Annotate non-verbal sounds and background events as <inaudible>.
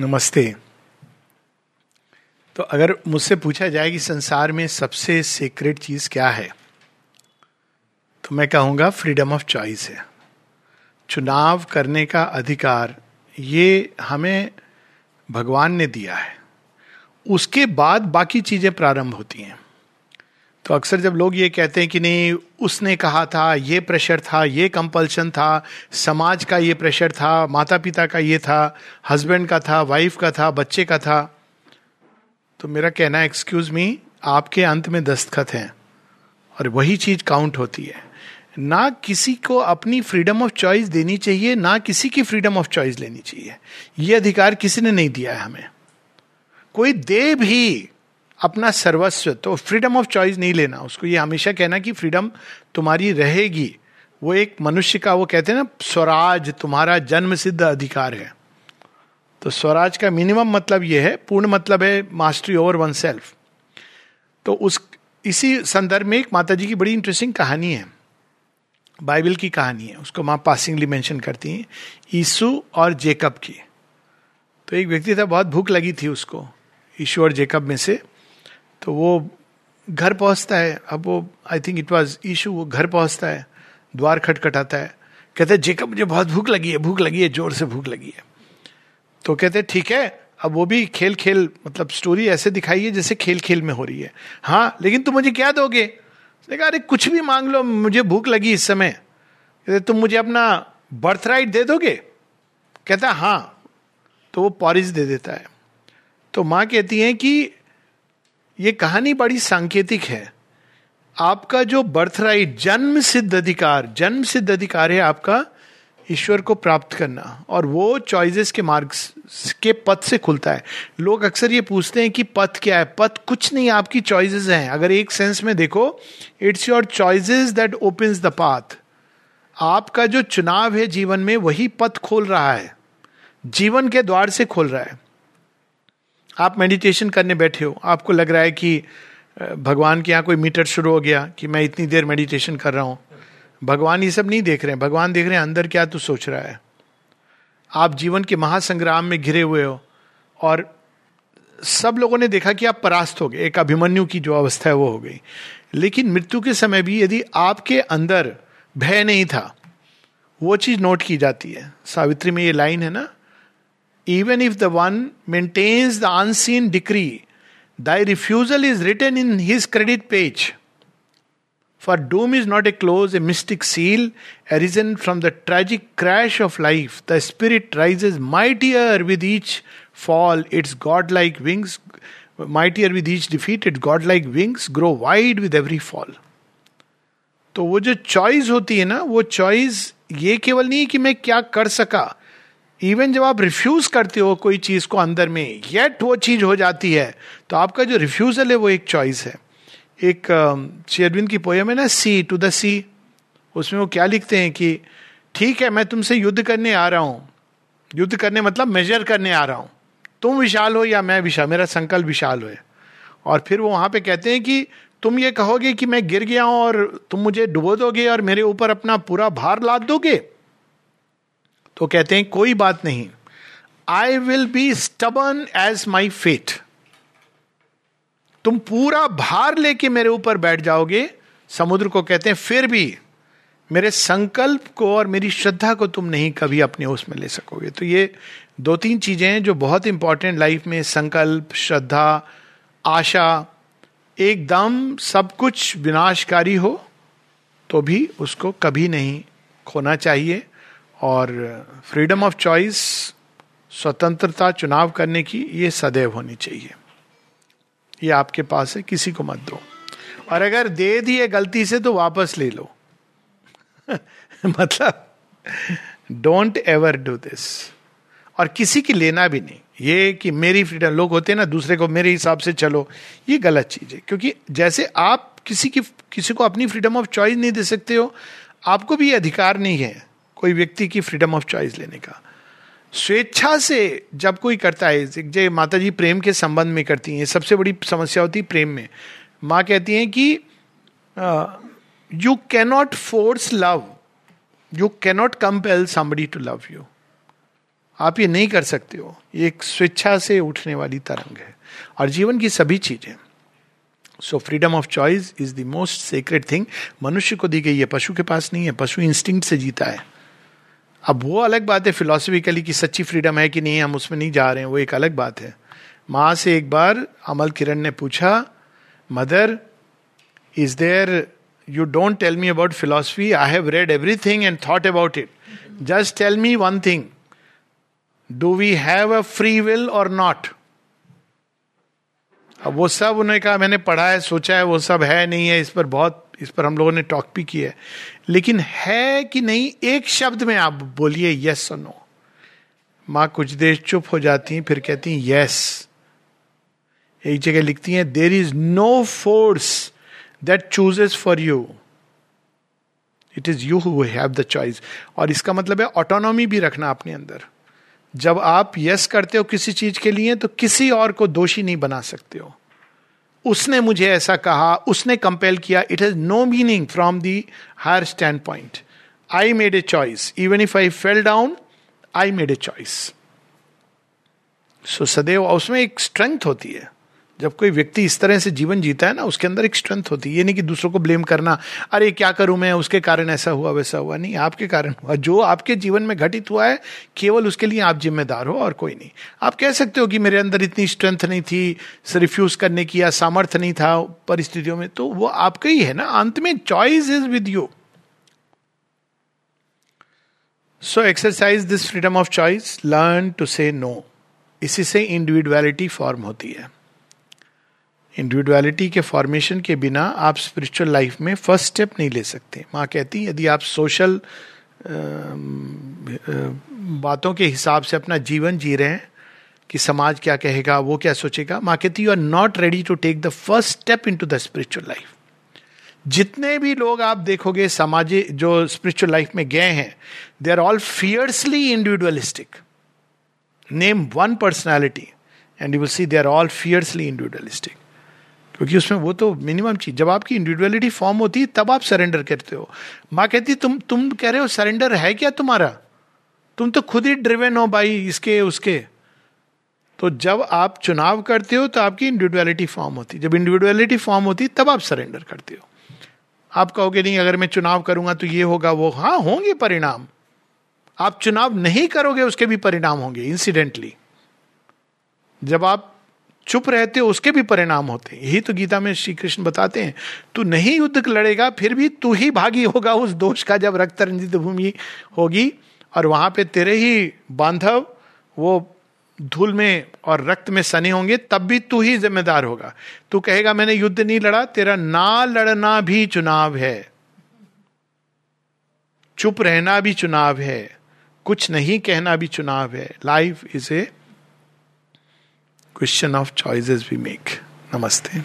नमस्ते। तो अगर मुझसे पूछा जाए कि संसार में सबसे सीक्रेट चीज़ क्या है तो मैं कहूँगा फ्रीडम ऑफ़ चॉइस है। चुनाव करने का अधिकार, ये हमें भगवान ने दिया है। उसके बाद बाकी चीज़ें प्रारंभ होती हैं। तो अक्सर जब लोग ये कहते हैं कि नहीं, उसने कहा था, ये प्रेशर था, ये कंपल्शन था, समाज का ये प्रेशर था माता पिता का ये था हस्बैंड का था वाइफ का था, बच्चे का था। तो मेरा कहना एक्सक्यूज मी आपके अंत में दस्तखत हैं और वही चीज़ काउंट होती है। ना किसी को अपनी फ्रीडम ऑफ़ चॉइस देनी चाहिए, ना किसी की फ्रीडम ऑफ़ चॉइस लेनी चाहिए। ये अधिकार किसी ने नहीं दिया है हमें। कोई दे भी अपना सर्वस्व तो फ्रीडम ऑफ़ चॉइस नहीं लेना। उसको ये हमेशा कहना कि फ्रीडम तुम्हारी रहेगी। वो एक मनुष्य का, वो कहते हैं ना, स्वराज, तुम्हारा जन्म सिद्ध अधिकार है। तो स्वराज का मिनिमम मतलब ये है, पूर्ण मतलब है मास्टरी ओवर वन सेल्फ तो उस, इसी संदर्भ में एक माता जी की बड़ी इंटरेस्टिंग कहानी है। बाइबल की कहानी है। उसको माँ पासिंगली मेंशन करती हैं, ईसु और जेकब की। तो एक व्यक्ति था, बहुत भूख लगी थी उसको ईशु और जेकब में से। तो वो घर पहुँचता है। अब वो I think it was issue वो घर पहुँचता है, द्वार खटखटाता है। कहते हैं, जेकब, मुझे बहुत भूख लगी है, भूख लगी है, ज़ोर से भूख लगी है। तो कहते हैं, ठीक है, अब वो भी खेल खेल मतलब स्टोरी ऐसे दिखाई है जैसे खेल खेल में हो रही है। हाँ लेकिन तुम मुझे क्या दोगे? कहा, अरे, कुछ भी मांग लो, मुझे भूख लगी इस समय। कहते, तुम मुझे अपना बर्थ राइट दे दोगे? कहता हाँ। तो वो पॉरिज दे देता है। तो माँ कहती है कि ये कहानी बड़ी सांकेतिक है। आपका जो बर्थ राइट जन्म सिद्ध अधिकार जन्म सिद्ध अधिकार है आपका ईश्वर को प्राप्त करना और वो चॉइसेस के मार्ग के पथ से खुलता है। लोग अक्सर ये पूछते हैं कि पथ क्या है? पथ कुछ नहीं, आपकी चॉइसेस हैं। अगर एक सेंस में देखो it's your choices that opens the path आपका जो चुनाव है जीवन में, वही पथ खोल रहा है। जीवन के द्वार से खोल रहा है। आप मेडिटेशन करने बैठे हो, आपको लग रहा है कि भगवान के यहाँ कोई मीटर शुरू हो गया कि मैं इतनी देर मेडिटेशन कर रहा हूँ। भगवान ये सब नहीं देख रहे हैं। भगवान देख रहे हैं, अंदर क्या तू सोच रहा है? आप जीवन के महासंग्राम में घिरे हुए हो और सब लोगों ने देखा कि आप परास्त हो गए। एक अभिमन्यु की जो अवस्था है, वो हो गई। लेकिन मृत्यु के समय भी यदि आपके अंदर भय नहीं था, वो चीज़ नोट की जाती है। सावित्री में ये लाइन है ना even if the one maintains the unseen decree, thy refusal is written in his credit page. For doom is not a close, a mystic seal arisen from the tragic crash of life. The spirit rises mightier with each fall, its godlike wings, mightier with each defeat, its godlike wings grow wide with every fall. तो वो जो choice होती है ना वो choice ये केवल नहीं कि मैं क्या कर सका इवन जब आप रिफ्यूज करते हो कोई चीज़ को अंदर में येट वो चीज़ हो जाती है तो आपका जो रिफ्यूजल है वो एक चॉइस है। एक शेरविंद की पोयम है ना सी टू द सी उसमें वो क्या लिखते हैं कि, ठीक है, मैं तुमसे युद्ध करने आ रहा हूँ। युद्ध करने मतलब मेजर करने आ रहा हूँ। तुम विशाल हो या मैं विशाल, मेरा संकल्प विशाल हो। और फिर वो वहाँ पे कहते हैं कि, तुम ये कहोगे कि मैं गिर गया हूँ और तुम मुझे डुबो दोगे और मेरे ऊपर अपना पूरा भार लाद दोगे? तो कहते हैं, कोई बात नहीं। I will be stubborn as my fate तुम पूरा भार लेके मेरे ऊपर बैठ जाओगे। समुद्र को कहते हैं, फिर भी मेरे संकल्प को और मेरी श्रद्धा को तुम नहीं कभी अपने उसमें ले सकोगे। तो ये दो तीन चीज़ें हैं जो बहुत इंपॉर्टेंट लाइफ में संकल्प, श्रद्धा, आशा, एकदम सब कुछ विनाशकारी हो तो भी उसको कभी नहीं खोना चाहिए। और फ्रीडम ऑफ़ चॉइस स्वतंत्रता चुनाव करने की ये सदैव होनी चाहिए। ये आपके पास है, किसी को मत दो। और अगर दे दिए गलती से तो वापस ले लो। <laughs> मतलब डोंट एवर डू दिस और किसी की लेना भी नहीं। ये कि मेरी फ्रीडम लोग होते हैं ना, दूसरे को मेरे हिसाब से चलो, ये गलत चीज़ है। क्योंकि जैसे आप किसी की, किसी को अपनी फ्रीडम ऑफ़ चॉइस नहीं दे सकते हो, आपको भी अधिकार नहीं है। कोई व्यक्ति की फ्रीडम ऑफ़ चॉइस लेने का। स्वेच्छा से जब कोई करता है जय माता जी प्रेम के संबंध में करती हैं, सबसे बड़ी समस्या होती है प्रेम में। माँ कहती हैं कि you cannot force love you cannot compel somebody to love you आप ये नहीं कर सकते हो। ये एक स्वेच्छा से उठने वाली तरंग है। और जीवन की सभी चीज़ें। So freedom of choice is the most secret thing मनुष्य को दी गई है, पशु के पास नहीं है, पशु इंस्टिंक्ट से जीता है। अब वो अलग बात है फिलोसफिकली की सच्ची फ्रीडम है कि नहीं, हम उसमें नहीं जा रहे हैं, वो एक अलग बात है। माँ से एक बार अमल किरण ने पूछा, mother is there you don't tell me about philosophy I have read everything and thought about it just tell me one thing do we have a free will और नॉट अब वो सब उन्होंने कहा, मैंने पढ़ा है, सोचा है, वो सब है नहीं है, इस पर बहुत इस पर हम लोगों ने टॉक भी किया है। लेकिन है कि नहीं, एक शब्द में आप बोलिए यस और नो माँ कुछ देर चुप हो जाती हैं, फिर कहती हैं यस एक जगह लिखती हैं there is no force that chooses for you it is you who have the choice और इसका मतलब है ऑटोनॉमी भी रखना अपने अंदर। जब आप यस करते हो किसी चीज़ के लिए तो किसी और को दोषी नहीं बना सकते हो। उसने मुझे ऐसा कहा, उसने कंपेल किया it has no meaning from the higher standpoint I made a choice even if I fell down I made a choice so सदैव, उसमें एक स्ट्रेंथ होती है। जब कोई व्यक्ति इस तरह से जीवन जीता है ना, उसके अंदर एक स्ट्रेंथ होती है। ये नहीं कि दूसरों को ब्लेम करना, अरे, क्या करूँ मैं? उसके कारण ऐसा हुआ, वैसा हुआ। नहीं, आपके कारण हुआ। जो आपके जीवन में घटित हुआ है, केवल उसके लिए आप जिम्मेदार हो और कोई नहीं। आप कह सकते हो कि मेरे अंदर इतनी स्ट्रेंथ नहीं थी रिफ्यूज करने की या सामर्थ्य नहीं था परिस्थितियों में तो वो आपका ही है ना। अंत में choice is with you so exercise this freedom of choice learn to say no इसी से इंडिविजुअलिटी फॉर्म होती है। इंडिविजुअलिटी के फॉर्मेशन के बिना आप स्पिरिचुअल लाइफ में फ़र्स्ट स्टेप नहीं ले सकते। माँ कहती, यदि आप सोशल बातों के हिसाब से अपना जीवन जी रहे हैं, कि समाज क्या कहेगा, वो क्या सोचेगा? माँ कहती you are not ready to take the first step into the spiritual life जितने भी लोग आप देखोगे समाज, जो स्पिरिचुअल लाइफ में गए हैं they are all fiercely individualistic name one personality and you will see they are all fiercely individualistic क्योंकि उसमें वो तो मिनिमम चीज़, जब आपकी इंडिविजुअलिटी फॉर्म होती है, तब आप सरेंडर करते हो। माँ कहती तुम तुम कह रहे हो सरेंडर है क्या तुम्हारा? तुम तो खुद ही ड्रिवेन हो भाई, इसके, उसके। तो जब आप चुनाव करते हो तो आपकी इंडिविजुअलिटी फॉर्म होती जब इंडिविजुअलिटी फॉर्म होती तब आप सरेंडर करते हो। आप कहोगे, नहीं, अगर मैं चुनाव करूँगा तो ये होगा, वो हाँ होंगे परिणाम। आप चुनाव नहीं करोगे, उसके भी परिणाम होंगे इंसिडेंटली जब आप चुप रहते हो, उसके भी परिणाम होते हैं। यही तो गीता में श्री कृष्ण बताते हैं, तू नहीं युद्ध लड़ेगा, फिर भी तू ही भागी होगा, उस दोष का जब रक्त रंजित भूमि होगी। और वहाँ पे तेरे ही बांधव, वो धूल में और रक्त में सने होंगे, तब भी तू ही जिम्मेदार होगा। तू कहेगा, मैंने युद्ध नहीं लड़ा, तेरा ना लड़ना भी चुनाव है। चुप रहना भी चुनाव है। कुछ नहीं कहना भी चुनाव है। Life is a question of choices we make. Namaste.